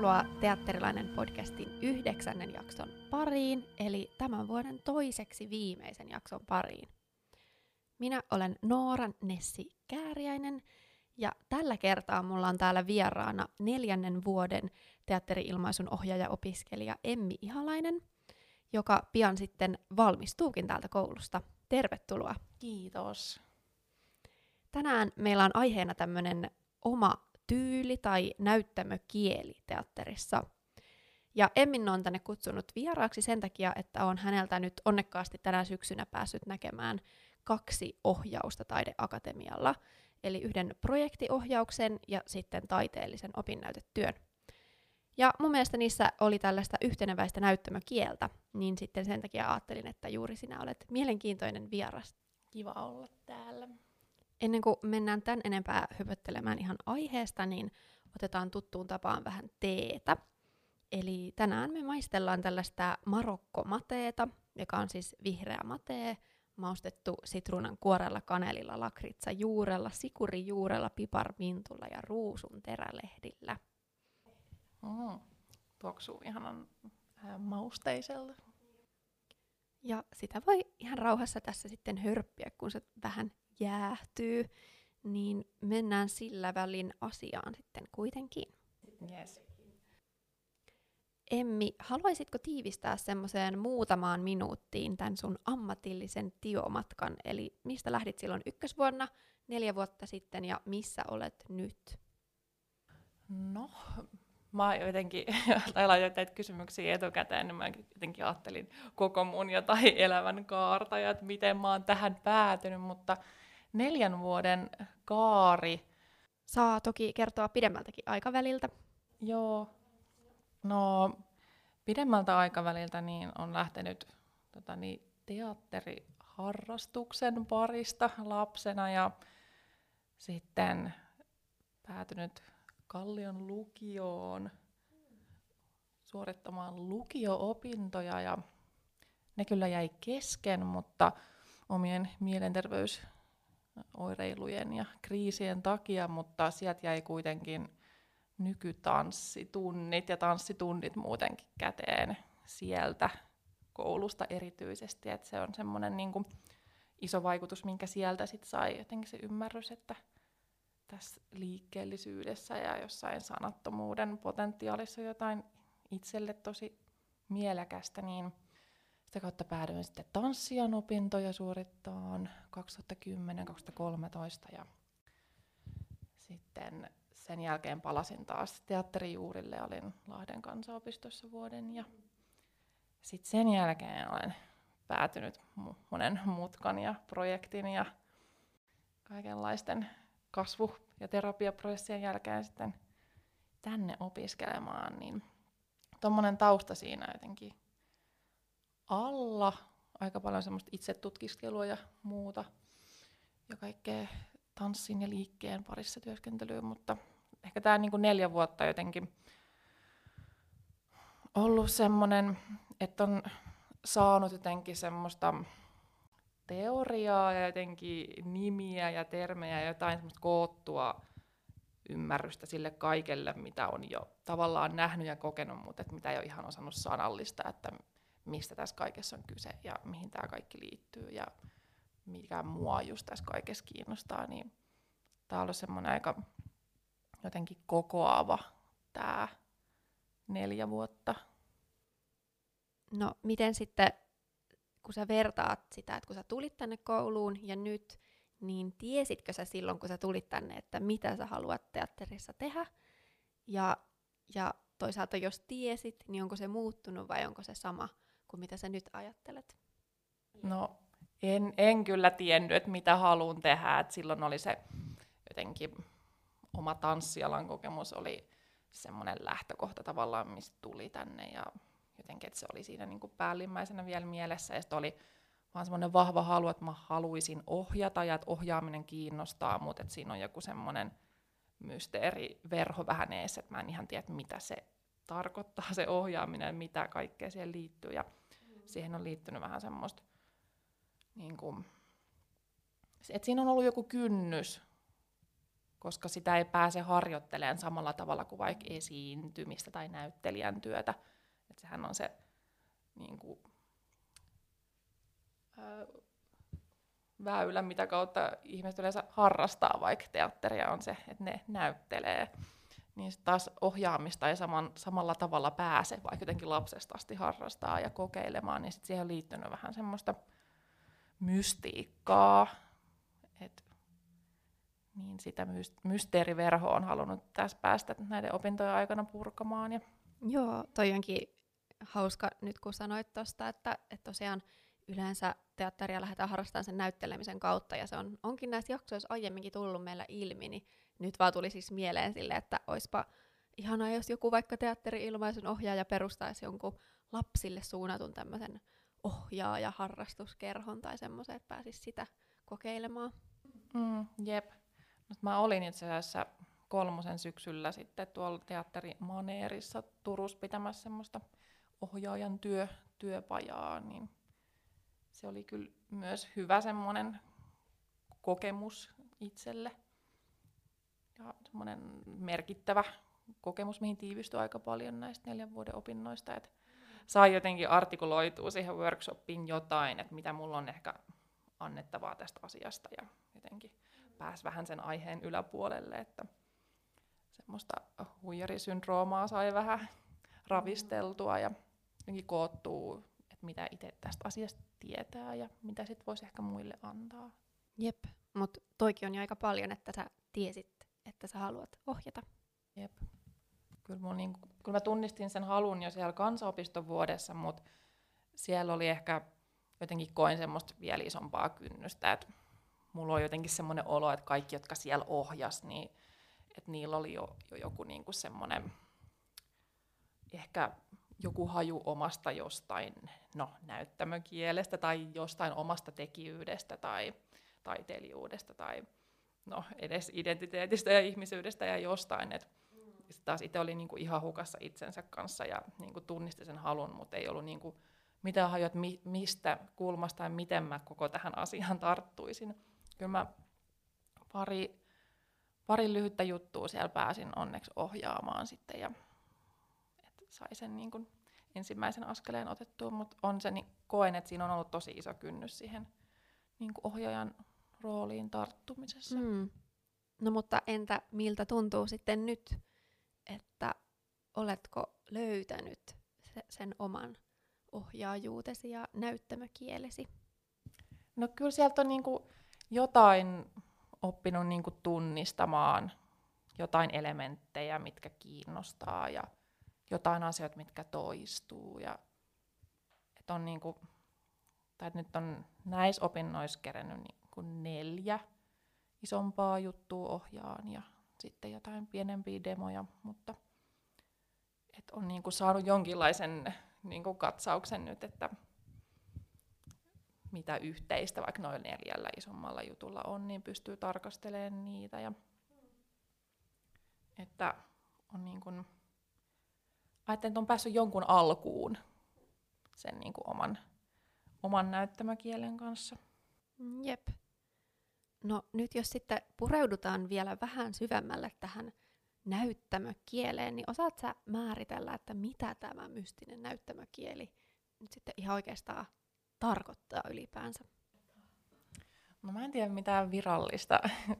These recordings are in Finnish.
Tervetuloa Teatterilainen podcastin yhdeksännen jakson pariin, eli tämän vuoden toiseksi viimeisen jakson pariin. Minä olen Noora Nessi Kääriäinen, ja tällä kertaa mulla on täällä vieraana neljännen vuoden teatteri-ilmaisun ohjaaja-opiskelija Emmi Ihalainen, joka pian sitten valmistuukin täältä koulusta. Tervetuloa. Kiitos. Tänään meillä on aiheena tämmöinen oma tyyli tai näyttämökieli teatterissa. Ja Emmin on tänne kutsunut vieraaksi sen takia, että on häneltä nyt onnekkaasti tänä syksynä päässyt näkemään kaksi ohjausta taideakatemialla, eli yhden projektiohjauksen ja sitten taiteellisen opinnäytetyön. Ja mun mielestä niissä oli tällaista yhteneväistä näyttämökieltä, niin sitten sen takia ajattelin, että juuri sinä olet mielenkiintoinen vieras. Kiva olla täällä. Ennen kuin mennään tämän enempää hypöttelemään ihan aiheesta, niin otetaan tuttuun tapaan vähän teetä. Eli tänään me maistellaan tällaista marokkomateeta, joka on siis vihreä matee, maustettu sitruunan kuorella, kanelilla, lakritsa juurella, sikurijuurella, piparmintulla ja ruusun terälehdillä. Mm, tuoksuu ihanan äh, mausteiselta. Ja sitä voi ihan rauhassa tässä sitten hörppiä, kun se vähän jäähtyy, niin mennään sillä välin asiaan sitten kuitenkin. Yes. Emmi, haluaisitko tiivistää semmoiseen muutamaan minuuttiin tämän sun ammatillisen tiomatkan? Eli mistä lähdit silloin ykkösvuonna, neljä vuotta sitten ja missä olet nyt? No, mä jotenkin, tai laitoin teitä kysymyksiä etukäteen, niin mä jotenkin ajattelin koko mun jotain elämän kaarta ja että miten mä oon tähän päätynyt, mutta neljän vuoden kaari. Saa toki kertoa pidemmältäkin aikaväliltä. Joo. No, pidemmältä aikaväliltä niin on lähtenyt tota, niin, teatteriharrastuksen parista lapsena ja sitten päätynyt Kallion lukioon suorittamaan lukio-opintoja ja ne kyllä jäi kesken, mutta omien mielenterveys oireilujen ja kriisien takia, mutta sieltä jäi kuitenkin nykytanssitunnit ja tanssitunnit muutenkin käteen sieltä koulusta erityisesti, että se on semmoinen niin kuin iso vaikutus, minkä sieltä sit sai jotenkin se ymmärrys, että tässä liikkeellisyydessä ja jossain sanattomuuden potentiaalissa jotain itselle tosi mielekästä, niin sitä kautta päädyin sitten tanssian opintoja suorittaan 2010-2013 ja sitten sen jälkeen palasin taas teatterijuurille, olin Lahden kansanopistossa vuoden ja sitten sen jälkeen olen päätynyt monen mutkan ja projektin ja kaikenlaisten kasvu- ja terapiaprosessien jälkeen sitten tänne opiskelemaan, niin tuommoinen tausta siinä jotenkin alla, aika paljon semmoista itsetutkiskelua ja muuta, ja kaikkea tanssin ja liikkeen parissa työskentelyä, mutta ehkä tämä niinku neljä vuotta jotenkin ollut semmoinen, että on saanut jotenkin semmoista teoriaa ja jotenkin nimiä ja termejä ja jotain semmoista koottua ymmärrystä sille kaikelle, mitä on jo tavallaan nähnyt ja kokenut, mutta että mitä ei ole ihan osannut sanallista, että mistä tässä kaikessa on kyse ja mihin tämä kaikki liittyy ja mikä mua just tässä kaikessa kiinnostaa, niin tämä on semmoinen aika jotenkin kokoava tämä neljä vuotta. No miten sitten, kun sä vertaat sitä, että kun sä tulit tänne kouluun ja nyt, niin tiesitkö sä silloin, kun sä tulit tänne, että mitä sä haluat teatterissa tehdä? Ja, ja toisaalta jos tiesit, niin onko se muuttunut vai onko se sama kuin mitä sä nyt ajattelet? No en, en kyllä tiennyt, että mitä haluan tehdä. Et silloin oli se jotenkin oma tanssialan kokemus oli semmoinen lähtökohta tavallaan, mistä tuli tänne ja jotenkin, että se oli siinä niin kuin päällimmäisenä vielä mielessä ja oli vaan semmoinen vahva halu, että mä haluaisin ohjata ja että ohjaaminen kiinnostaa, mutta että siinä on joku semmoinen mysteeriverho vähän ees, että mä en ihan tiedä, mitä se tarkoittaa se ohjaaminen ja mitä kaikkea siihen liittyy. Ja siihen on liittynyt vähän semmoista, niin kuin, että siinä on ollut joku kynnys koska sitä ei pääse harjoittelemaan samalla tavalla kuin vaikka esiintymistä tai näyttelijän työtä. Et sehän on se niin kuin, ää, väylä, mitä kautta ihmiset yleensä harrastaa vaikka teatteria, on se, että ne näyttelee. Niin taas ohjaamista ei saman, samalla tavalla pääse, vaikka jotenkin lapsesta asti harrastaa ja kokeilemaan, niin sit siihen on liittynyt vähän semmoista mystiikkaa, että niin sitä mysteeriverhoa on halunnut tässä päästä näiden opintojen aikana purkamaan. Ja... Joo, toi onkin hauska nyt kun sanoit tuosta, että, että tosiaan yleensä teatteria lähdetään harrastamaan sen näyttelemisen kautta, ja se on, onkin näissä jaksoissa aiemminkin tullut meillä ilmi, niin nyt vaan tuli siis mieleen sille, että olisipa ihanaa, jos joku vaikka teatteri-ilmaisun ohjaaja perustaisi jonkun lapsille suunnatun tämmöisen ohjaaja-harrastuskerhon tai semmoisen, että pääsisi sitä kokeilemaan. Mm, jep. No, mä olin itse asiassa kolmosen syksyllä sitten tuolla teatterimaneerissa Turussa pitämässä semmoista ohjaajan työ, työpajaa, niin se oli kyllä myös hyvä semmoinen kokemus itselle. Semmoinen merkittävä kokemus, mihin tiivistyi aika paljon näistä neljän vuoden opinnoista, että sai jotenkin artikuloitua siihen workshoppiin jotain, että mitä mulla on ehkä annettavaa tästä asiasta ja jotenkin pääsi vähän sen aiheen yläpuolelle, että semmoista huijarisyndroomaa sai vähän ravisteltua ja jotenkin koottuu, että mitä itse tästä asiasta tietää ja mitä sitten voisi ehkä muille antaa. Jep, mutta toikin on jo aika paljon, että sä tiesit, että sä haluat ohjata. Jep. Kyllä, mun niin, kyllä mä tunnistin sen halun jo siellä kansanopiston vuodessa, mutta siellä oli ehkä jotenkin koin semmoista vielä isompaa kynnystä, että mulla on jotenkin semmoinen olo, että kaikki, jotka siellä ohjas, niin että niillä oli jo, jo joku niinku semmoinen ehkä joku haju omasta jostain no, näyttämökielestä tai jostain omasta tekijyydestä tai taiteilijuudesta tai no, edes identiteetistä ja ihmisyydestä ja jostain. Et sitten taas itse oli niinku ihan hukassa itsensä kanssa ja niinku tunnisti sen halun, mutta ei ollut niinku mitään hajua, että mi- mistä kulmasta ja miten mä koko tähän asiaan tarttuisin. Kyllä mä pari, pari lyhyttä juttua siellä pääsin onneksi ohjaamaan sitten ja et sai sen niin kuin ensimmäisen askeleen otettua, mutta on se, niin koen, että siinä on ollut tosi iso kynnys siihen niin kuin ohjaajan rooliin tarttumisessa. Mm. No mutta entä miltä tuntuu sitten nyt, että oletko löytänyt se, sen oman ohjaajuutesi ja näyttämökielesi? No kyllä sieltä on niinku jotain oppinut niinku tunnistamaan, jotain elementtejä, mitkä kiinnostaa ja jotain asioita, mitkä toistuu. Ja, et on niinku, tai nyt on näissä opinnoissa kerennyt niinku neljä isompaa juttua ohjaan ja sitten jotain pienempiä demoja, mutta et on niinku saanut jonkinlaisen niinku katsauksen nyt, että mitä yhteistä vaikka noin neljällä isommalla jutulla on, niin pystyy tarkastelemaan niitä. Ja, että on niin kuin, ajattelin, että on päässyt jonkun alkuun sen niin kuin oman, oman näyttämökielen kanssa. Jep. No nyt jos sitten pureudutaan vielä vähän syvemmälle tähän näyttämökieleen, niin osaat sä määritellä, että mitä tämä mystinen näyttämökieli nyt sitten ihan oikeastaan tarkoittaa ylipäänsä? No mä en tiedä mitään virallista mm.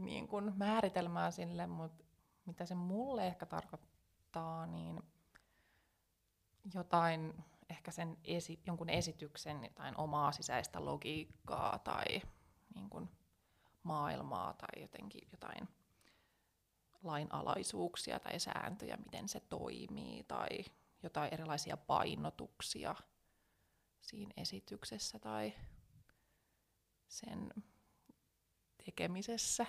niin kuin määritelmää sille, mutta mitä se mulle ehkä tarkoittaa, niin jotain ehkä sen esi- jonkun esityksen jotain omaa sisäistä logiikkaa tai niin kuin maailmaa tai jotenkin jotain lainalaisuuksia tai sääntöjä, miten se toimii tai jotain erilaisia painotuksia – siinä esityksessä tai sen tekemisessä.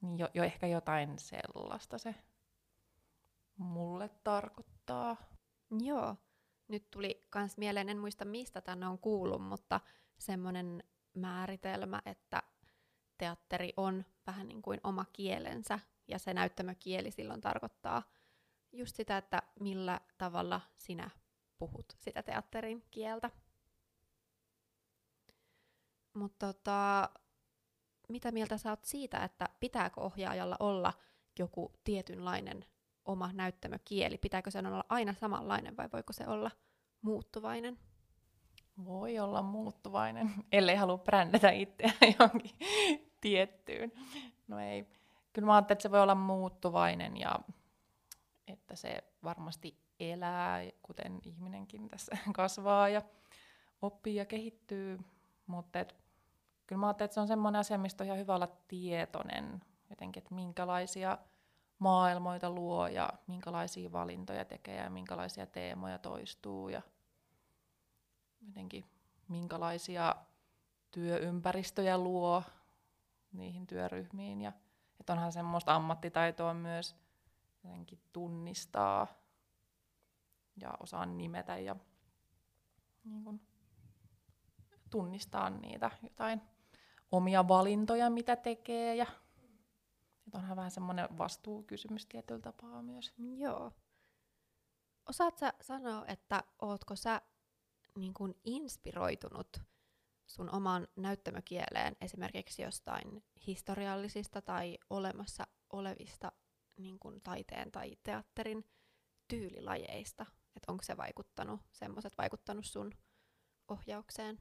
Niin jo, jo ehkä jotain sellaista se mulle tarkoittaa. Joo. Nyt tuli kans mieleen, en muista mistä tänne on kuullut, mutta semmoinen määritelmä, että teatteri on vähän niin kuin oma kielensä, ja se näyttämökieli silloin tarkoittaa just sitä, että millä tavalla sinä puhut sitä teatterin kieltä. Mutta tota, mitä mieltä sä oot siitä, että pitääkö ohjaajalla olla joku tietynlainen oma näyttämökieli? Pitääkö sen olla aina samanlainen vai voiko se olla muuttuvainen? Voi olla muuttuvainen, ellei halua brändätä itseään johonkin tiettyyn. No ei. Kyllä mä ajattelen, että se voi olla muuttuvainen ja että se varmasti elää, kuten ihminenkin tässä kasvaa ja oppii ja kehittyy. Mutta kyllä mä ajattelen, että se on semmoinen asia, mistä on ihan hyvä olla tietoinen jotenkin, että minkälaisia maailmoita luo ja minkälaisia valintoja tekee ja minkälaisia teemoja toistuu ja jotenkin minkälaisia työympäristöjä luo niihin työryhmiin. Ja, että onhan semmoista ammattitaitoa myös jotenkin tunnistaa ja osaa nimetä ja niin kun, tunnistaa niitä jotain omia valintoja, mitä tekee. Ja, että onhan vähän semmoinen vastuukysymys tietyllä tapaa myös. Joo. Osaat sä sanoa, että ootko sä niin kuin inspiroitunut sun oman näyttämökieleen esimerkiksi jostain historiallisista tai olemassa olevista niin kuin taiteen tai teatterin tyylilajeista? Että onko se vaikuttanut, semmoiset vaikuttanut sun ohjaukseen?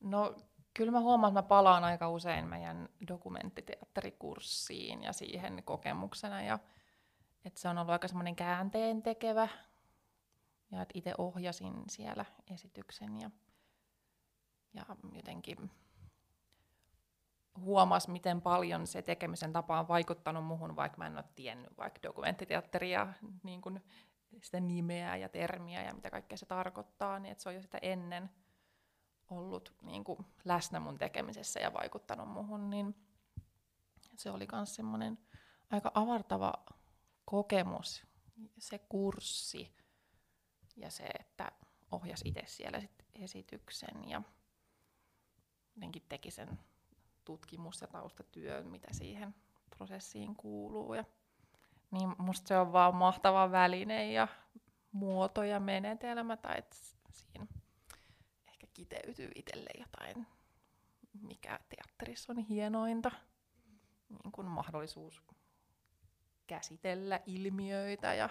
No kyllä mä huomaan, että mä palaan aika usein meidän dokumenttiteatterikurssiin ja siihen kokemuksena. Ja, että se on ollut aika semmoinen käänteen tekevä ja että itse ohjasin siellä esityksen ja, ja jotenkin huomas, miten paljon se tekemisen tapa on vaikuttanut muhun, vaikka mä en ole tiennyt vaikka dokumenttiteatteria, niin kuin sitä nimeä ja termiä ja mitä kaikkea se tarkoittaa, niin että se on jo sitä ennen ollut niin kuin läsnä mun tekemisessä ja vaikuttanut muhun, niin se oli myös semmoinen aika avartava kokemus, se kurssi ja se, että ohjasi itse siellä sit esityksen ja jotenkin teki sen tutkimus- ja taustatyön, mitä siihen prosessiin kuuluu. Ja, niin musta se on vaan mahtava väline ja muoto ja menetelmä, tai että siinä ehkä kiteytyy itselle jotain, mikä teatterissa on hienointa. Niin kuin mahdollisuus käsitellä ilmiöitä ja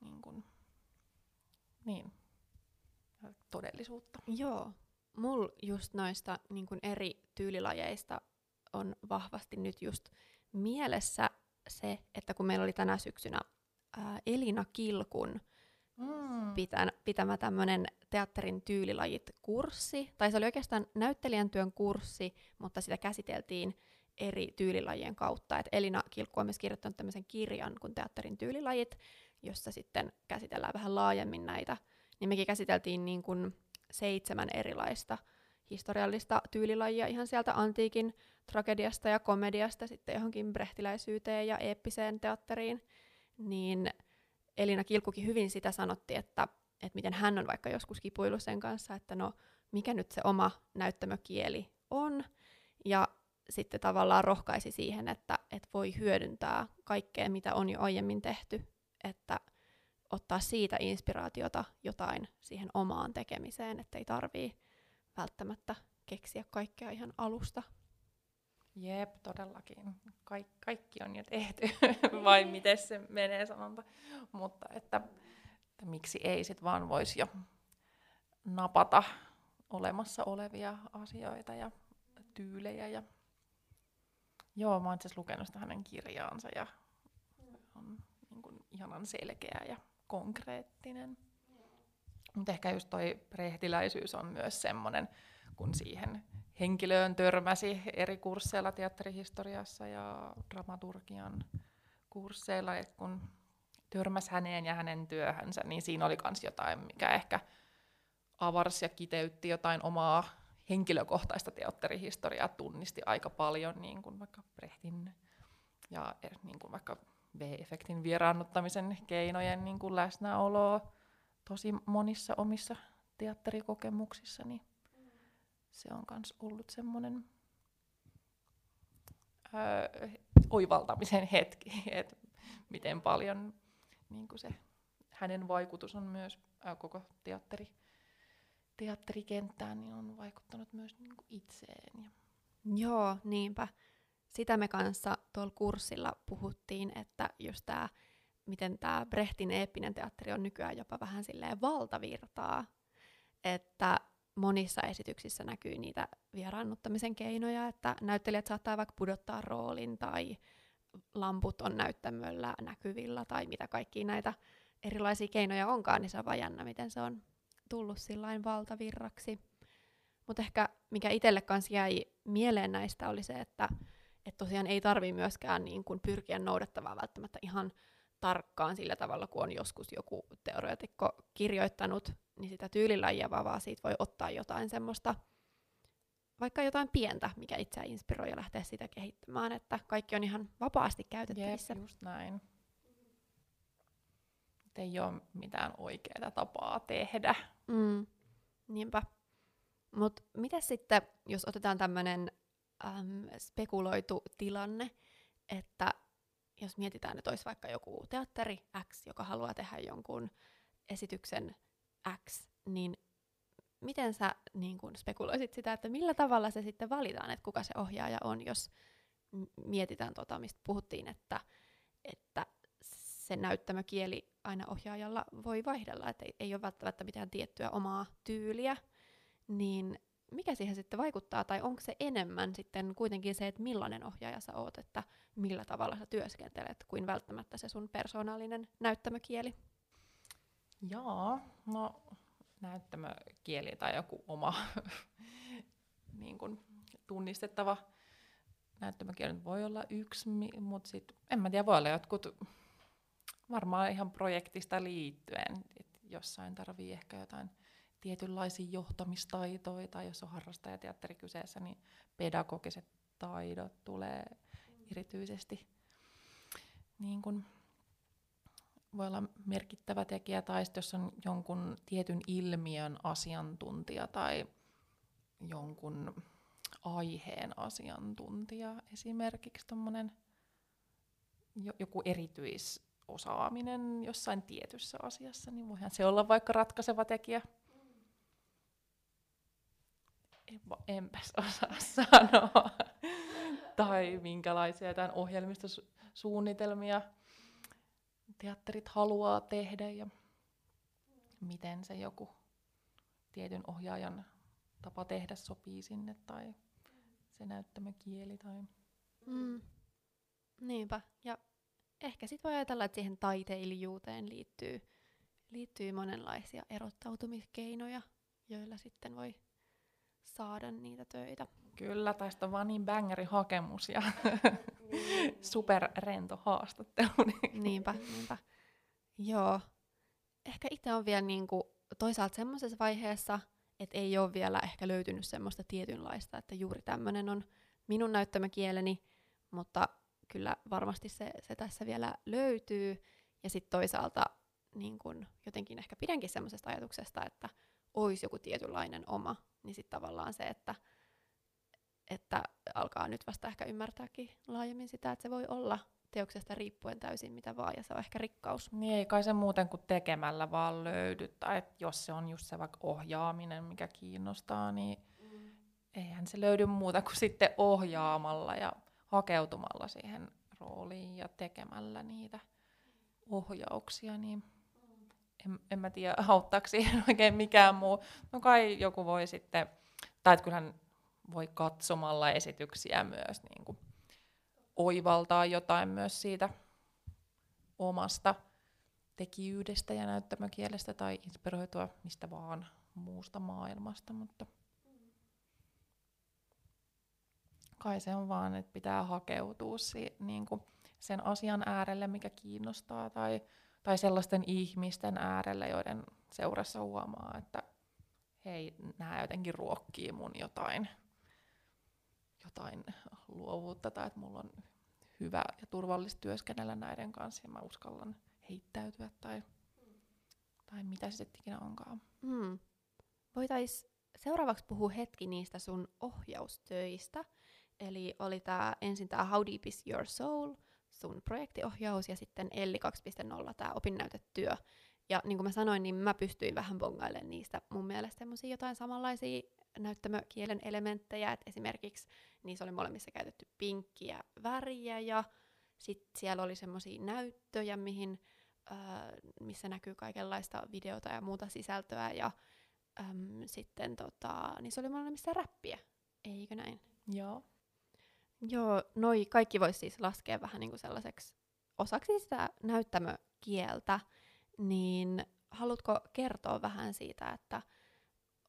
niin, kuin, niin todellisuutta. Joo, mul just noista niin kuin eri tyylilajeista on vahvasti nyt just mielessä se, että kun meillä oli tänä syksynä ää, Elina Kilkun mm. pitän, pitämä tämmöinen teatterin tyylilajit-kurssi, tai se oli oikeastaan näyttelijän työn kurssi, mutta sitä käsiteltiin eri tyylilajien kautta. Et Elina Kilkku on myös kirjoittanut tämmöisen kirjan kuin Teatterin tyylilajit, jossa sitten käsitellään vähän laajemmin näitä. Niin mekin käsiteltiin niin kuin seitsemän erilaista historiallista tyylilajia ihan sieltä antiikin tragediasta ja komediasta sitten johonkin brehtiläisyyteen ja eeppiseen teatteriin, niin Elina Kilkukin hyvin sitä sanotti, että, että miten hän on vaikka joskus kipuillut sen kanssa, että no mikä nyt se oma näyttämökieli on, ja sitten tavallaan rohkaisi siihen, että, että voi hyödyntää kaikkea, mitä on jo aiemmin tehty, että ottaa siitä inspiraatiota jotain siihen omaan tekemiseen, ettei tarvii välttämättä keksiä kaikkea ihan alusta. Jep, todellakin. Kaik- kaikki on jo tehty, vai miten se menee sanonta. Mutta että, että miksi ei sit vaan voisi jo napata olemassa olevia asioita ja tyylejä. Ja... Joo, mä oon itse lukenut sitä hänen kirjaansa ja ihanan selkeä ja konkreettinen. Mutta ehkä just toi prehtiläisyys on myös semmoinen, kun siihen henkilöön törmäsi eri kursseilla teatterihistoriassa ja dramaturgian kursseilla, että kun törmäsi häneen ja hänen työhönsä, niin siinä oli myös jotain, mikä ehkä avarsi ja kiteytti jotain omaa henkilökohtaista teatterihistoriaa, tunnisti aika paljon, niin kuin vaikka Brehtin ja er, niin kuin vaikka V-efektin vieraannuttamisen keinojen niin kuin läsnäoloa tosi monissa omissa teatterikokemuksissa, niin se on myös ollut semmoinen öö, oivaltamisen hetki, että miten paljon niin kuin se hänen vaikutus on myös öö, koko teatteri, teatterikenttään, niin on vaikuttanut myös niin kuin itseen. Ja... Joo, niinpä. Sitä me kanssa tuolla kurssilla puhuttiin, että just tämä, miten tämä Brehtin eeppinen teatteri on nykyään jopa vähän silleen valtavirtaa, että monissa esityksissä näkyy niitä vieraannuttamisen keinoja, että näyttelijät saattaa vaikka pudottaa roolin tai lamput on näyttämöllä näkyvillä tai mitä kaikki näitä erilaisia keinoja onkaan, niin se on vaan jännä, miten se on tullut sillain valtavirraksi. Mutta ehkä mikä itselle kanssa jäi mieleen näistä oli se, että et tosiaan ei tarvi myöskään niin kun pyrkiä noudattamaan välttämättä ihan tarkkaan sillä tavalla, kun on joskus joku teoreetikko kirjoittanut, niin sitä tyylilajia, vaan siitä voi ottaa jotain semmoista, vaikka jotain pientä, mikä itseä inspiroi ja lähteä sitä kehittämään, että kaikki on ihan vapaasti käytettävissä. Jep, just näin. Et ei ole mitään oikeaa tapaa tehdä. Mm, niinpä. Mutta mitä sitten, jos otetaan tämmöinen spekuloitu tilanne, että jos mietitään, että olisi vaikka joku teatteri X, joka haluaa tehdä jonkun esityksen X, niin miten sä niin kun spekuloisit sitä, että millä tavalla se sitten valitaan, että kuka se ohjaaja on, jos mietitään tota, mistä puhuttiin, että, että se näyttämökieli aina ohjaajalla voi vaihdella, että ei, ei ole välttämättä mitään tiettyä omaa tyyliä, niin mikä siihen sitten vaikuttaa, tai onko se enemmän sitten kuitenkin se, että millainen ohjaaja sä oot, että millä tavalla sä työskentelet, kuin välttämättä se sun persoonallinen näyttämökieli? Joo, no näyttämökieli tai joku oma niin kun, tunnistettava näyttämökieli voi olla yksi, mutta sitten en mä tiedä, voi olla jotkut varmaan ihan projektista liittyen, että jossain tarvii ehkä jotain tietynlaisia johtamistaitoja, tai jos on harrastajateatteri kyseessä, niin pedagogiset taidot tulee erityisesti niin kun voi olla merkittävä tekijä, tai jos on jonkun tietyn ilmiön asiantuntija tai jonkun aiheen asiantuntija, esimerkiksi joku erityisosaaminen jossain tietyssä asiassa, niin voihan se olla vaikka ratkaiseva tekijä enpäs osaa sanoa. tai minkälaisia jotain ohjelmistosuunnitelmia teatterit haluaa tehdä ja miten se joku tietyn ohjaajan tapa tehdä sopii sinne tai se näyttämökieli. Tai... Mm. Niinpä. Ja ehkä sitten voi ajatella, että siihen taiteilijuuteen liittyy, liittyy monenlaisia erottautumiskeinoja, joilla sitten voi saada niitä töitä. Kyllä, tästä on vaan niin bängeri hakemus ja superrento haastattelu. niinpä, niinpä. Joo. Ehkä itse on vielä niinku toisaalta semmoisessa vaiheessa, että ei ole vielä ehkä löytynyt semmoista tietynlaista, että juuri tämmöinen on minun näyttämäkieleni, mutta kyllä varmasti se, se tässä vielä löytyy. Ja sitten toisaalta niin kun jotenkin ehkä pidänkin semmoisesta ajatuksesta, että olisi joku tietynlainen oma, niin sitten tavallaan se, että, että alkaa nyt vasta ehkä ymmärtääkin laajemmin sitä, että se voi olla teoksesta riippuen täysin mitä vaan, ja se on ehkä rikkaus. Niin ei kai se muuten kuin tekemällä vaan löydy, tai että jos se on just se vaikka ohjaaminen, mikä kiinnostaa, niin mm. eihän se löydy muuta kuin sitten ohjaamalla ja hakeutumalla siihen rooliin ja tekemällä niitä ohjauksia, niin en, en mä tiedä, auttaako siihen oikein mikään muu. No kai joku voi sitten, tai että kyllähän voi katsomalla esityksiä myös niin kuin oivaltaa jotain myös siitä omasta tekijyydestä ja näyttämökielestä tai inspiroitua mistä vaan muusta maailmasta, mutta kai se on vaan, että pitää hakeutua si- niin kuin sen asian äärelle, mikä kiinnostaa tai tai sellaisten ihmisten äärellä, joiden seurassa huomaa, että hei, nämä jotenkin ruokkii mun jotain, jotain luovuutta tai että mulla on hyvä ja turvallista työskennellä näiden kanssa ja mä uskallan heittäytyä tai, tai mitä se sitten ikinä onkaan. Hmm. Voitaisiin seuraavaksi puhua hetki niistä sun ohjaustöistä. Eli oli tää ensin tämä How Deep is Your Soul – sun projektiohjaus ja sitten Elli 2.0 tämä opinnäytetyö, Ja niin kuin mä sanoin, niin mä pystyin vähän bongailemaan niistä mun mielestä semmoisia jotain samanlaisia näyttämökielen elementtejä, että esimerkiksi niissä oli molemmissa käytetty pinkkiä väriä ja sitten siellä oli semmoisia näyttöjä, mihin, äh, missä näkyy kaikenlaista videota ja muuta sisältöä ja äm, sitten tota, niissä oli molemmissa räppiä, eikö näin? Joo. Joo, noi kaikki voisi siis laskea vähän niin kuin sellaiseksi osaksi sitä näyttämökieltä, niin haluatko kertoa vähän siitä, että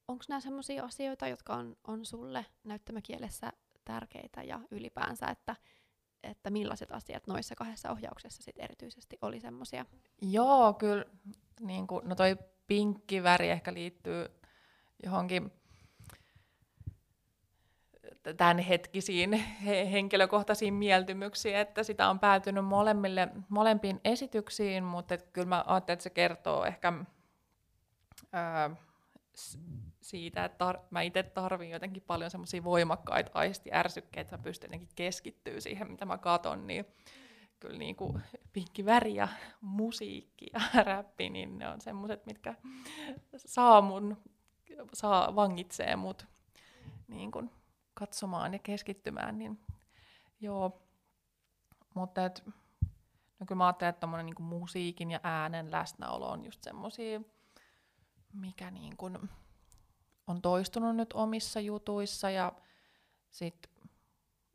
onko nämä sellaisia asioita, jotka on, on sulle näyttämökielessä tärkeitä ja ylipäänsä, että, että millaiset asiat noissa kahdessa ohjauksessa sit erityisesti oli semmoisia? Joo, kyllä. Niin kuin, no toi pinkki väri ehkä liittyy johonkin tämän hetkisiin he, henkilökohtaisiin mieltymyksiin, että sitä on päätynyt molemmille, molempiin esityksiin, mutta kyllä mä ajattelin, että se kertoo ehkä ää, siitä, että tar- mä itse tarvin jotenkin paljon semmoisia voimakkaita aistiärsykkeitä, että mä pystyn jotenkin keskittyä siihen, mitä mä katon, niin kyllä niin kuin pinkki väri ja musiikki ja räppi, niin ne on semmoiset, mitkä saa mun, saa vangitsee mut niin kuin katsomaan ja keskittymään, niin joo. Mutta et, no kyllä mä ajattelen, että niin musiikin ja äänen läsnäolo on just semmosia, mikä niin kuin on toistunut nyt omissa jutuissa ja sit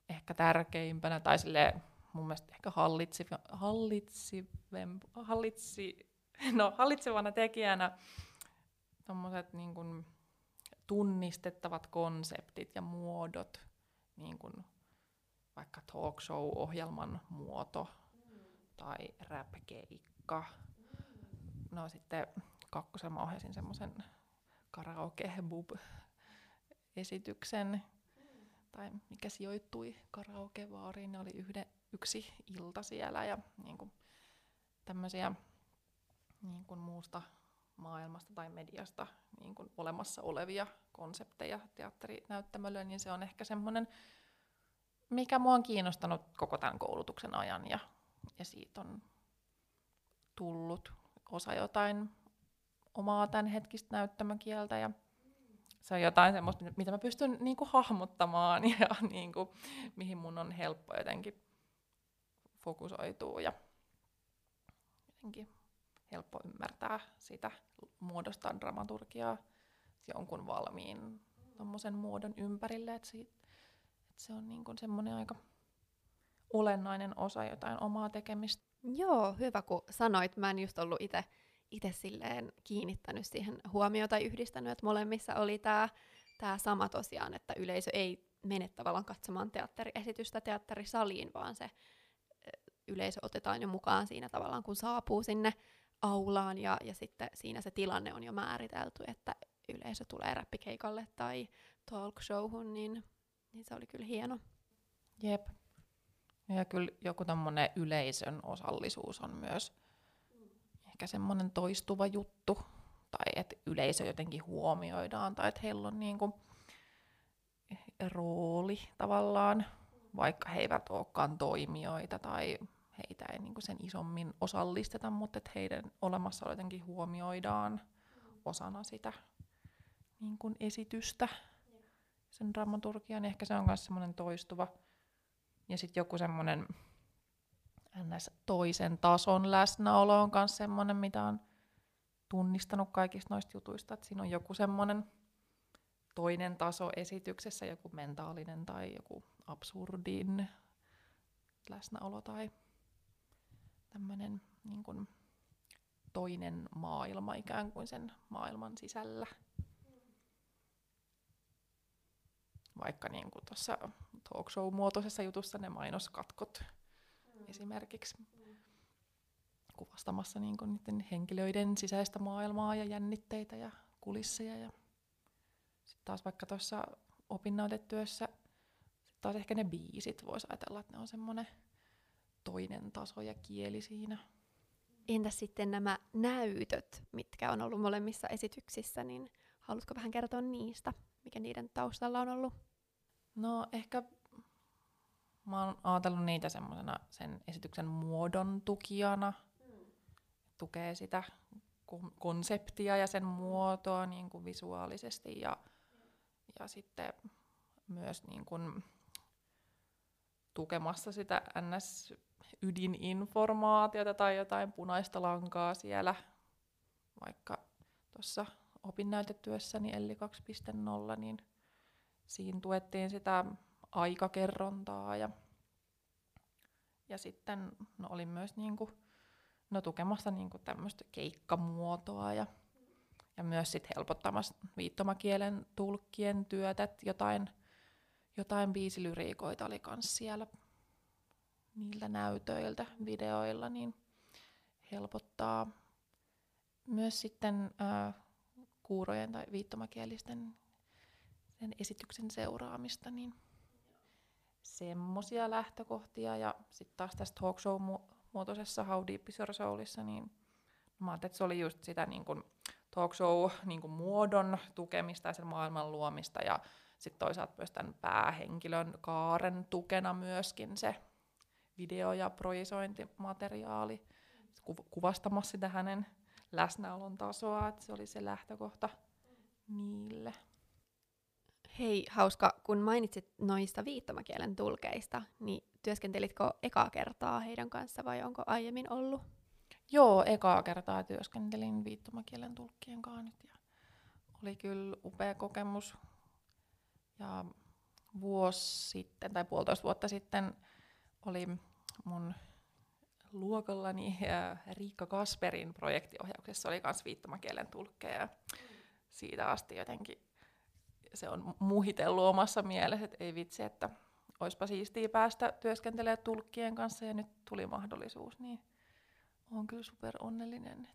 ehkä tärkeimpänä tai sille mun mielestä ehkä hallitsi, hallitsi, hallitsi, no, hallitsevana tekijänä tommoset niin kuin tunnistettavat konseptit ja muodot, niin kuin vaikka talk show-ohjelman muoto tai rap-keikka. No sitten kakkosella mä ohjasin semmoisen karaoke bub esityksen tai mikä sijoittui karaokevaariin, ne oli yhde, yksi ilta siellä ja niin kuin, tämmöisiä niin kuin muusta maailmasta tai mediasta niin kuin olemassa olevia konsepteja teatterinäyttämölle, niin se on ehkä semmoinen, mikä mua on kiinnostanut koko tämän koulutuksen ajan ja, ja siitä on tullut osa jotain omaa tämänhetkistä näyttämökieltä ja se on jotain semmoista, mitä mä pystyn niin kuin hahmottamaan ja niin kuin, mihin mun on helppo jotenkin fokusoitua ja jotenkin helppo ymmärtää sitä, muodostaa dramaturgiaa jonkun valmiin tommosen muodon ympärille, että, siitä, että se on niin kuin semmoinen aika olennainen osa jotain omaa tekemistä. Joo, hyvä kun sanoit. Mä en just ollut itse itse silleen kiinnittänyt siihen huomiota yhdistänyt, että molemmissa oli tämä tää sama tosiaan, että yleisö ei mene tavallaan katsomaan teatteriesitystä teatterisaliin, vaan se yleisö otetaan jo mukaan siinä tavallaan, kun saapuu sinne aulaan ja, ja sitten siinä se tilanne on jo määritelty, että yleisö tulee räppikeikalle tai talk showhun, niin, niin se oli kyllä hieno. Jep. Ja kyllä joku tämmöinen yleisön osallisuus on myös ehkä semmoinen toistuva juttu, tai että yleisö jotenkin huomioidaan, tai että heillä on niinku rooli tavallaan, vaikka he eivät olekaan toimijoita tai heitä ei niinku sen isommin osallisteta, mutta että heidän olemassaolo jotenkin huomioidaan osana sitä niin kuin esitystä, sen dramaturgian, niin ehkä se on myös semmoinen toistuva. Ja sitten joku semmoinen ns. toisen tason läsnäolo on myös semmoinen, mitä on tunnistanut kaikista noista jutuista, että siinä on joku semmoinen toinen taso esityksessä, joku mentaalinen tai joku absurdin läsnäolo tai tämmöinen niin kuin toinen maailma ikään kuin sen maailman sisällä. Vaikka niin kuin tuossa talk show-muotoisessa jutussa ne mainoskatkot mm. esimerkiksi mm. kuvastamassa niin kuin niiden henkilöiden sisäistä maailmaa ja jännitteitä ja kulisseja. Ja sitten taas vaikka tuossa opinnäytetyössä sit taas ehkä ne biisit voisi ajatella, että ne on semmoinen toinen taso ja kieli siinä. Entäs sitten nämä näytöt, mitkä on ollut molemmissa esityksissä, niin haluatko vähän kertoa niistä, mikä niiden taustalla on ollut? No ehkä mä oon ajatellut niitä semmoisena sen esityksen muodon tukijana. Mm. Tukee sitä konseptia ja sen muotoa niin kuin visuaalisesti ja, ja sitten myös niin kuin tukemassa sitä NS-ydininformaatiota tai jotain punaista lankaa siellä, vaikka tuossa opinnäytetyössäni Elli 2.0, niin siinä tuettiin sitä aikakerrontaa ja, ja sitten no, olin myös niinku, no, tukemassa niinku tämmöistä keikkamuotoa ja, ja myös sit helpottamassa viittomakielen tulkkien työtä, jotain, jotain biisilyriikoita oli myös siellä niiltä näytöiltä, videoilla, niin helpottaa myös sitten äh, kuurojen tai viittomakielisten sen esityksen seuraamista, niin semmoisia lähtökohtia. Ja sitten taas tässä talk show-muotoisessa How Deep is Your Soulissa, niin mä ajattelin, että se oli just sitä niin kuin talk show niin kuin muodon tukemista ja sen maailman luomista ja sitten toisaalta myös tämän päähenkilön kaaren tukena myöskin se video- ja projisointimateriaali kuvastamassa sitä hänen läsnäolon tasoa, että se oli se lähtökohta niille. Hei, hauska, kun mainitsit noista viittomakielen tulkeista, niin työskentelitkö ekaa kertaa heidän kanssa vai onko aiemmin ollut? Joo, ekaa kertaa työskentelin viittomakielen tulkkien kanssa nyt ja oli kyllä upea kokemus. Ja vuosi sitten tai puolitoista vuotta sitten oli mun luokallani Riikka Kasperin projektiohjauksessa oli myös viittomakielen tulkkeja. Siitä asti jotenkin se on muhitellut omassa mielessä, että ei vitsi, että olisipa siistiä päästä työskentelemään tulkkien kanssa ja nyt tuli mahdollisuus, niin olen kyllä super onnellinen.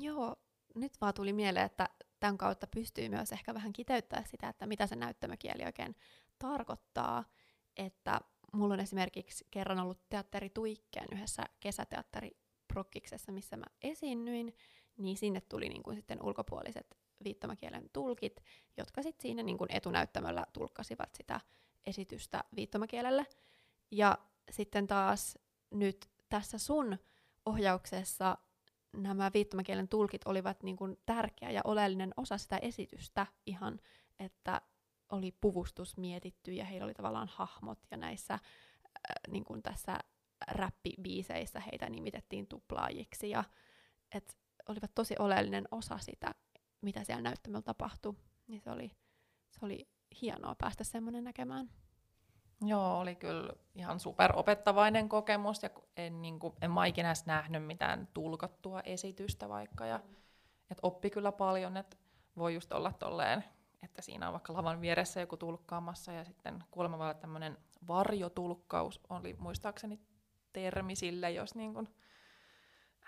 Joo, nyt vaan tuli mieleen, että tämän kautta pystyy myös ehkä vähän kiteyttää sitä, että mitä se näyttämökieli oikein tarkoittaa. Että mulla on esimerkiksi kerran ollut teatteri Tuikkeen yhdessä kesäteatteriprokkiksessa, missä mä esiinnyin, niin sinne tuli niin kuin sitten ulkopuoliset viittomakielen tulkit, jotka sitten siinä niin kuin etunäyttämöllä tulkkasivat sitä esitystä viittomakielelle. Ja sitten taas nyt tässä sun ohjauksessa nämä viittomakielen tulkit olivat niin kuin tärkeä ja oleellinen osa sitä esitystä ihan, että oli puvustus mietitty ja heillä oli tavallaan hahmot ja näissä äh, niin kuin tässä räppibiiseissä heitä nimitettiin tuplaajiksi ja et olivat tosi oleellinen osa sitä mitä siellä näyttämällä tapahtui. Niin se oli, se oli hienoa päästä semmoinen näkemään. Joo, oli kyllä ihan superopettavainen kokemus ja en, niin kuin, en mä ikinä nähnyt mitään tulkattua esitystä vaikka. Ja, et oppi kyllä paljon, että voi just olla tolleen, että siinä on vaikka lavan vieressä joku tulkkaamassa ja sitten kuulemma olla tämmöinen varjotulkkaus oli muistaakseni termi sille, jos niin kuin,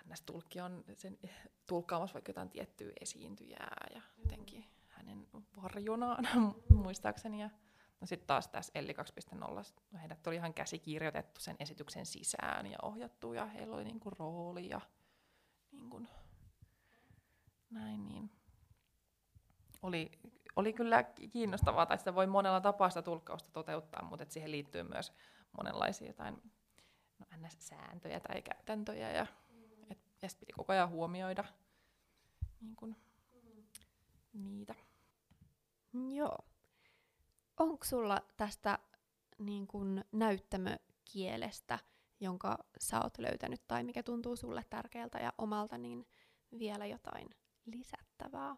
NS-tulkki on sen tulkkaamassa vaikka jotain tiettyä esiintyjää ja jotenkin hänen varjonaan muistaakseni. Ja no sitten taas tässä Elli 2.0, no heidät oli ihan käsikirjoitettu sen esityksen sisään ja ohjattu ja heillä oli niinku rooli ja niinku, näin niin. Oli, oli kyllä kiinnostavaa, tai sitä voi monella tapaa sitä tulkkausta toteuttaa, mutta siihen liittyy myös monenlaisia jotain no, NS-sääntöjä tai käytäntöjä ja ja sitten piti koko ajan huomioida niin kun, niitä. Joo. Onko sulla tästä niin kun, näyttämökielestä, jonka sä oot löytänyt tai mikä tuntuu sulle tärkeältä ja omalta, niin vielä jotain lisättävää?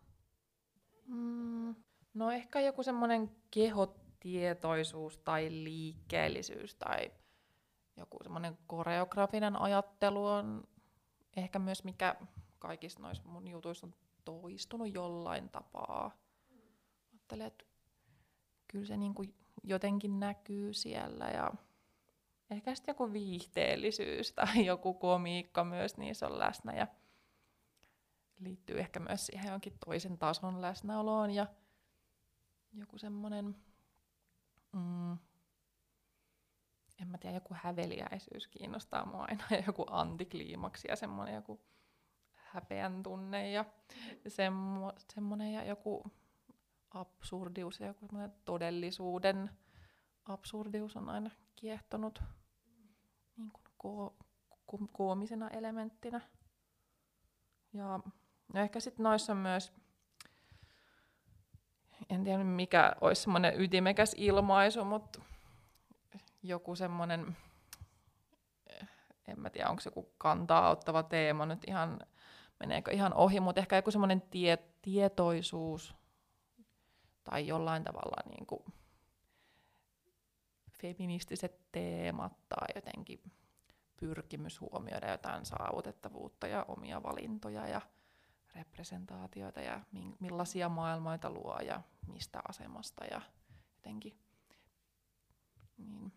Mm, no ehkä joku semmoinen kehotietoisuus tai liikkeellisyys tai joku semmoinen koreografinen ajattelu on ehkä myös mikä kaikissa noissa mun jutuissa on toistunut jollain tapaa. Ajattelen, että kyllä se niinku jotenkin näkyy siellä ja ehkä sitten joku viihteellisyys tai joku komiikka myös niissä on läsnä ja liittyy ehkä myös siihen jonkin toisen tason läsnäoloon ja joku semmoinen mm, en mä tiedä, joku häveliäisyys kiinnostaa mua aina ja joku antikliimaksi ja semmoinen joku häpeän tunne ja semmo, semmoinen ja joku absurdius ja joku todellisuuden absurdius on aina kiehtonut niin kuin ko- ko- koomisena elementtinä. Ja no ehkä sitten noissa on myös, en tiedä mikä olisi semmoinen ytimekäs ilmaisu, mutta joku semmoinen, en mä tiedä onko se joku kantaa ottava teema nyt ihan, meneekö ihan ohi, mutta ehkä joku semmoinen tie, tietoisuus tai jollain tavalla niin kuin feministiset teemat tai jotenkin pyrkimys huomioida jotain saavutettavuutta ja omia valintoja ja representaatioita ja millaisia maailmoita luo ja mistä asemasta ja jotenkin niin,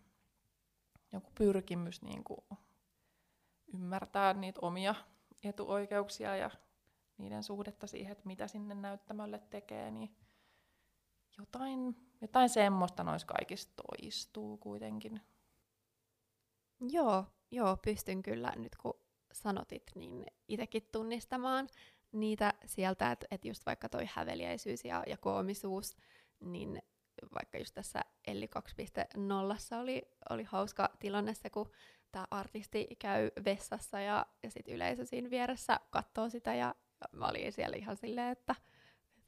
joku pyrkimys niin kuin ymmärtää niitä omia etuoikeuksia ja niiden suhdetta siihen, että mitä sinne näyttämölle tekee, niin jotain, jotain semmoista noissa kaikissa toistuu kuitenkin. Joo, joo, pystyn kyllä nyt kun sanotit, niin itsekin tunnistamaan niitä sieltä, että et just vaikka toi häveliäisyys ja, ja koomisuus, niin vaikka just tässä Elli 2.0 oli, oli hauska tilanne se, kun tämä artisti käy vessassa ja, ja sitten yleisö siinä vieressä katsoo sitä ja mä olin siellä ihan silleen, että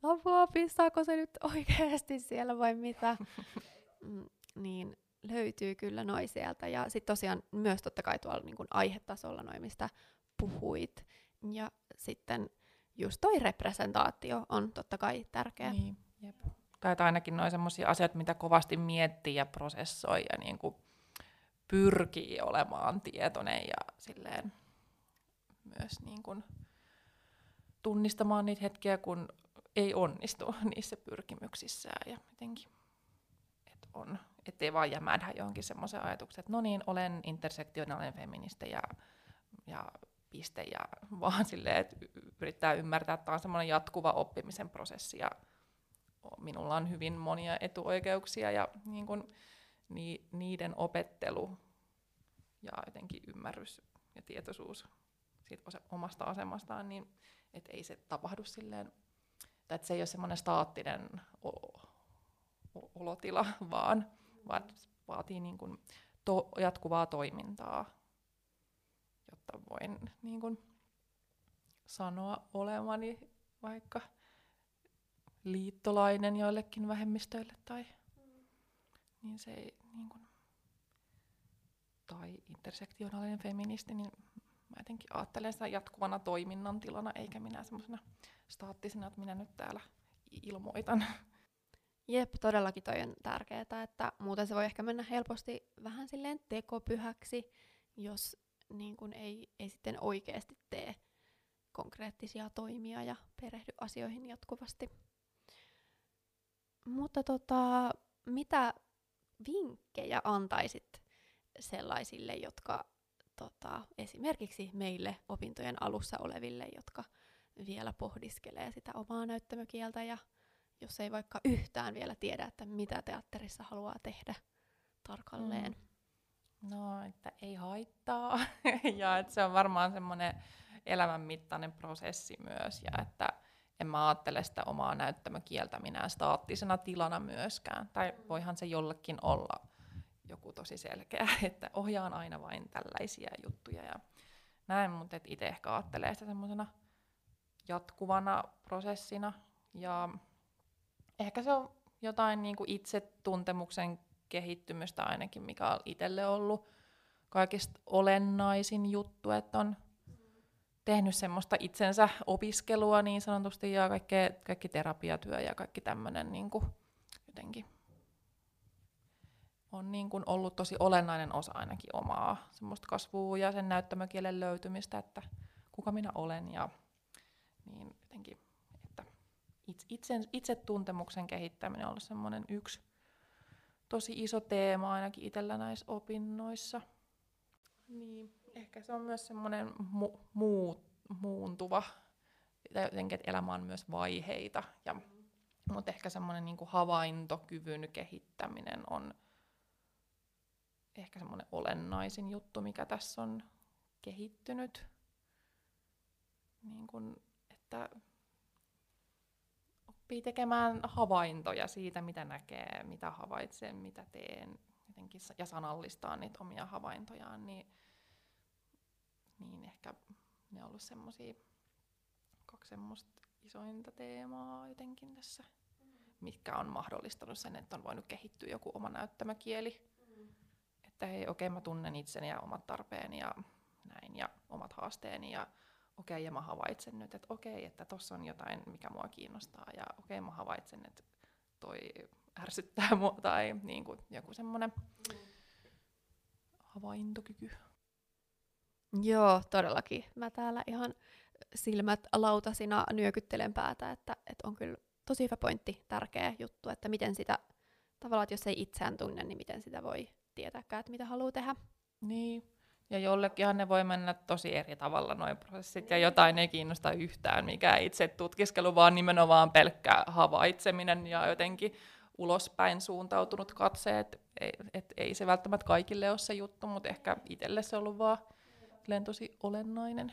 apua, pissaako se nyt oikeasti siellä vai mitä? Mm, niin löytyy kyllä noi sieltä. Ja sitten tosiaan myös totta kai tuolla niin aihetasolla noin, mistä puhuit. Ja sitten just toi representaatio on totta kai tärkeä. Niin, jep. Tai ainakin noin sellaisia asioita, mitä kovasti miettii ja prosessoi ja niin kuin pyrkii olemaan tietoinen ja silleen myös niin kuin tunnistamaan niitä hetkiä, kun ei onnistu niissä pyrkimyksissään ja jotenkin, että on, ettei vaan jämädä johonkin semmoisen ajatuksen, että no niin, olen intersektionaalinen feministi ja, ja piste, ja vaan silleen, että yrittää ymmärtää, että tämä on semmoinen jatkuva oppimisen prosessi ja minulla on hyvin monia etuoikeuksia ja niin kun, ni, niiden opettelu ja jotenkin ymmärrys ja tietoisuus siitä omasta asemastaan, niin että ei se tapahdu silleen, tai että se ei ole semmoinen staattinen olotila, vaan, vaan vaatii niin kuin to, jatkuvaa toimintaa, jotta voin niin kuin sanoa olevani vaikka liittolainen joillekin vähemmistöille tai niin se ei, niin kuin, tai intersektionaalinen feministi, niin mä jotenkin ajattelen sitä jatkuvana toiminnan tilana, eikä minä semmoisena staattisena, että minä nyt täällä ilmoitan. Jep, todellakin toi on tärkeää, että muuten se voi ehkä mennä helposti vähän silleen tekopyhäksi, jos niin kun ei, ei sitten oikeasti tee konkreettisia toimia ja perehdy asioihin jatkuvasti. Mutta tota, mitä vinkkejä antaisit sellaisille, jotka tota, esimerkiksi meille opintojen alussa oleville, jotka vielä pohdiskelee sitä omaa näyttämökieltä ja jos ei vaikka yhtään vielä tiedä, että mitä teatterissa haluaa tehdä tarkalleen. Mm. No, että ei haittaa ja että se on varmaan semmoinen elämänmittainen prosessi myös ja että en mä ajattele sitä omaa näyttämökieltä minä staattisena tilana myöskään. Tai voihan se jollekin olla joku tosi selkeä, että ohjaan aina vain tällaisia juttuja ja näin, mutta itse ehkä ajattelee sitä semmoisena jatkuvana prosessina. Ja ehkä se on jotain niin kuin itsetuntemuksen kehittymistä ainakin, mikä on itselle ollut kaikista olennaisin juttu, että on tehnyt semmoista itsensä opiskelua niin sanotusti ja kaikkea, kaikki terapiatyö ja kaikki tämmöinen niin jotenkin on niin kuin ollut tosi olennainen osa ainakin omaa semmoista kasvua ja sen näyttämökielen löytymistä, että kuka minä olen ja niin jotenkin, että itse, itsetuntemuksen kehittäminen on ollut semmoinen yksi tosi iso teema ainakin itsellä näissä opinnoissa. Niin, ehkä se on myös semmoinen mu- muu, muuntuva, jotenkin, että elämä on myös vaiheita, ja, mutta ehkä semmoinen niin havaintokyvyn kehittäminen on ehkä semmoinen olennaisin juttu, mikä tässä on kehittynyt. Niin kun, että oppii tekemään havaintoja siitä, mitä näkee, mitä havaitsee, mitä teen, jotenkin, ja sanallistaa niitä omia havaintojaan, niin, niin ehkä ne on ollut semmoisia semmoista isointa teemaa jotenkin tässä, mitkä on mahdollistanut sen, että on voinut kehittyä joku oma näyttämäkieli. Että hei, okei, okay, mä tunnen itseni ja omat tarpeeni ja näin ja omat haasteeni ja okei, okay, ja mä havaitsen nyt, että okei, okay, että tossa on jotain, mikä mua kiinnostaa ja okei, okay, mä havaitsen, että toi ärsyttää mua tai niin kuin joku semmoinen havaintokyky. Joo, todellakin. Mä täällä ihan silmät lautasina nyökyttelen päätä, että, että on kyllä tosi hyvä pointti, tärkeä juttu, että miten sitä, tavallaan, että jos ei itseään tunne, niin miten sitä voi tietääkään, että mitä haluaa tehdä. Niin, ja jollekinhan ne voi mennä tosi eri tavalla noin prosessit, ja jotain ei kiinnosta yhtään mikä itse tutkiskelu, vaan nimenomaan pelkkä havaitseminen ja jotenkin ulospäin suuntautunut katse, että ei, et ei se välttämättä kaikille ole se juttu, mutta ehkä itselle se on ollut vaan tosi olennainen.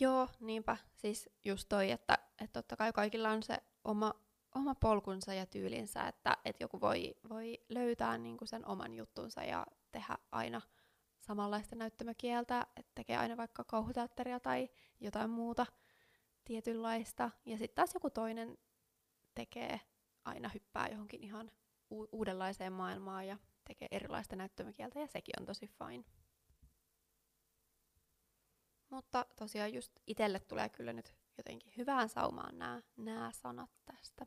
Joo, niinpä. Siis just toi, että, että totta kai kaikilla on se oma, oma polkunsa ja tyylinsä, että, että joku voi, voi löytää niin kuin sen oman juttunsa ja tehdä aina samanlaista näyttämökieltä, että tekee aina vaikka kauhuteatteria tai jotain muuta tietynlaista. Ja sitten taas joku toinen tekee aina hyppää johonkin ihan u- uudenlaiseen maailmaan ja tekee erilaista näyttämökieltä ja sekin on tosi fine. Mutta tosiaan just itselle tulee kyllä nyt jotenkin hyvään saumaan nämä, sanat tästä.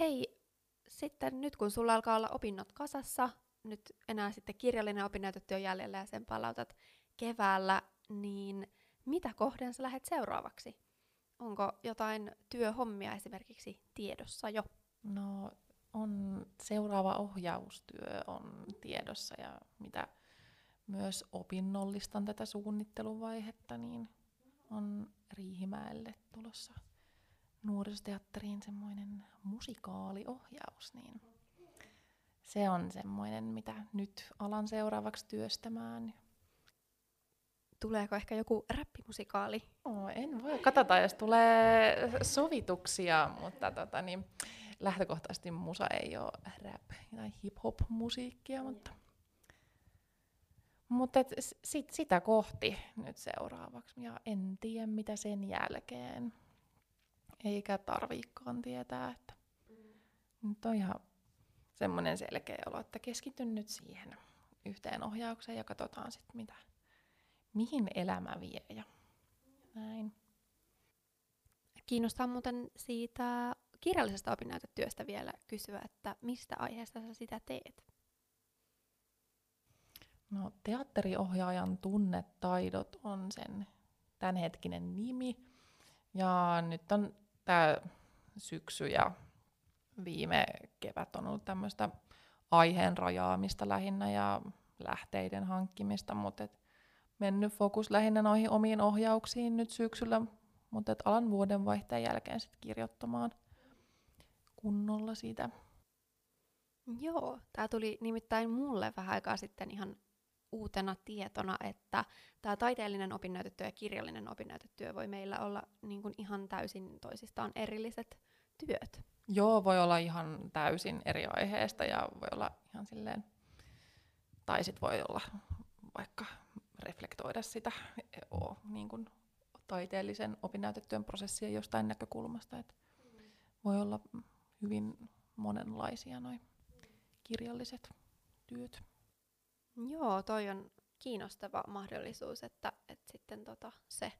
Hei, sitten nyt kun sulla alkaa olla opinnot kasassa, nyt enää sitten kirjallinen opinnäytetyö jäljellä ja sen palautat keväällä, niin mitä kohden sä lähdet seuraavaksi? Onko jotain työhommia esimerkiksi tiedossa jo? No on seuraava ohjaustyö on tiedossa ja mitä myös opinnollistan tätä suunnitteluvaihetta, niin on Riihimäelle tulossa nuorisoteatteriin semmoinen musikaaliohjaus, niin se on semmoinen, mitä nyt alan seuraavaksi työstämään. Tuleeko ehkä joku räppimusikaali? No, en voi. Katsotaan, jos tulee sovituksia, mutta tota, niin, lähtökohtaisesti musa ei ole rap- tai hip-hop-musiikkia, mutta mutta sit, sitä kohti nyt seuraavaksi. Ja en tiedä, mitä sen jälkeen. Eikä tarviikaan tietää, että nyt on ihan semmoinen selkeä olo, että keskityn nyt siihen yhteen ohjaukseen ja katsotaan sitten, mitä, mihin elämä vie ja näin. Kiinnostaa muuten siitä kirjallisesta opinnäytetyöstä vielä kysyä, että mistä aiheesta sä sitä teet? No, teatteriohjaajan tunnetaidot on sen tämänhetkinen nimi. Ja nyt on tämä syksy ja viime kevät on ollut tämmöistä aiheen rajaamista lähinnä ja lähteiden hankkimista, mutta et mennyt fokus lähinnä noihin omiin ohjauksiin nyt syksyllä, mutta et alan vuoden vaihteen jälkeen sitten kirjoittamaan kunnolla sitä. Joo, tämä tuli nimittäin mulle vähän aikaa sitten ihan uutena tietona, että tämä taiteellinen opinnäytetyö ja kirjallinen opinnäytetyö voi meillä olla niin kuin ihan täysin toisistaan erilliset työt. Joo, voi olla ihan täysin eri aiheesta ja voi olla ihan silleen, tai sitten voi olla vaikka reflektoida sitä o, niin kuin taiteellisen opinnäytetyön prosessia jostain näkökulmasta. Et voi olla hyvin monenlaisia noin kirjalliset työt. Joo, toi on kiinnostava mahdollisuus, että, että sitten tota, se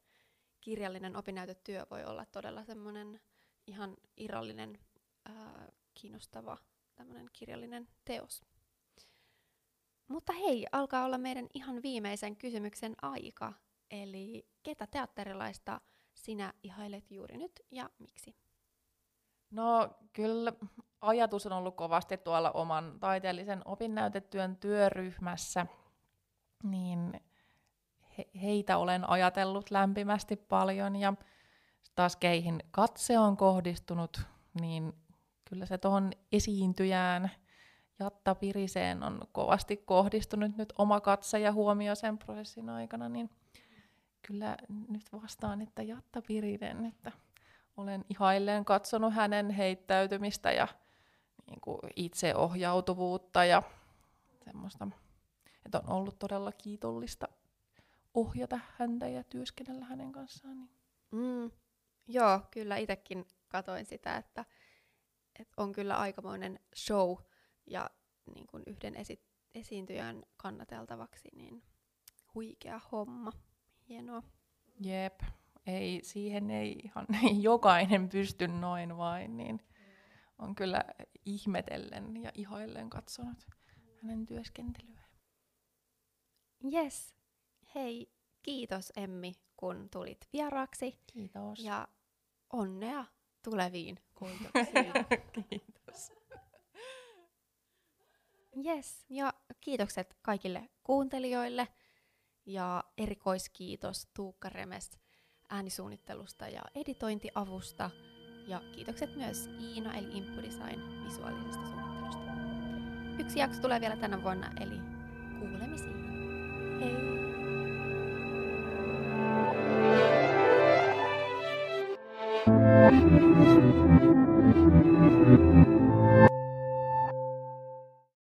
kirjallinen opinnäytetyö voi olla todella semmoinen ihan irrallinen, ää, kiinnostava tämmöinen kirjallinen teos. Mutta hei, alkaa olla meidän ihan viimeisen kysymyksen aika. Eli ketä teatterilaista sinä ihailet juuri nyt ja miksi? No kyllä ajatus on ollut kovasti tuolla oman taiteellisen opinnäytetyön työryhmässä, niin he, heitä olen ajatellut lämpimästi paljon ja taas keihin katse on kohdistunut, niin kyllä se tuohon esiintyjään Jatta Piriseen on kovasti kohdistunut nyt oma katse ja huomio sen prosessin aikana, niin kyllä nyt vastaan, että Jatta Pirinen, että olen ihailleen katsonut hänen heittäytymistä ja niin kuin itseohjautuvuutta ja semmoista, että on ollut todella kiitollista ohjata häntä ja työskennellä hänen kanssaan. Niin. Mm, joo, kyllä itsekin katoin sitä, että, että on kyllä aikamoinen show ja niin kuin yhden esi- esiintyjän kannateltavaksi, niin huikea homma. Hienoa. Jep, ei, siihen ei ihan jokainen pysty noin vain, niin on kyllä ihmetellen ja ihaillen katsonut hänen työskentelyään. Yes. Hei, kiitos Emmi, kun tulit vieraaksi. Kiitos. Ja onnea tuleviin koitoksiin. Kiitos. Yes, ja kiitokset kaikille kuuntelijoille. Ja erikoiskiitos Tuukka Remes äänisuunnittelusta ja editointiavusta. Ja kiitokset myös Iina eli Impu Design visuaalisesta suunnittelusta. Yksi jakso tulee vielä tänä vuonna, eli kuulemisiin. Hei!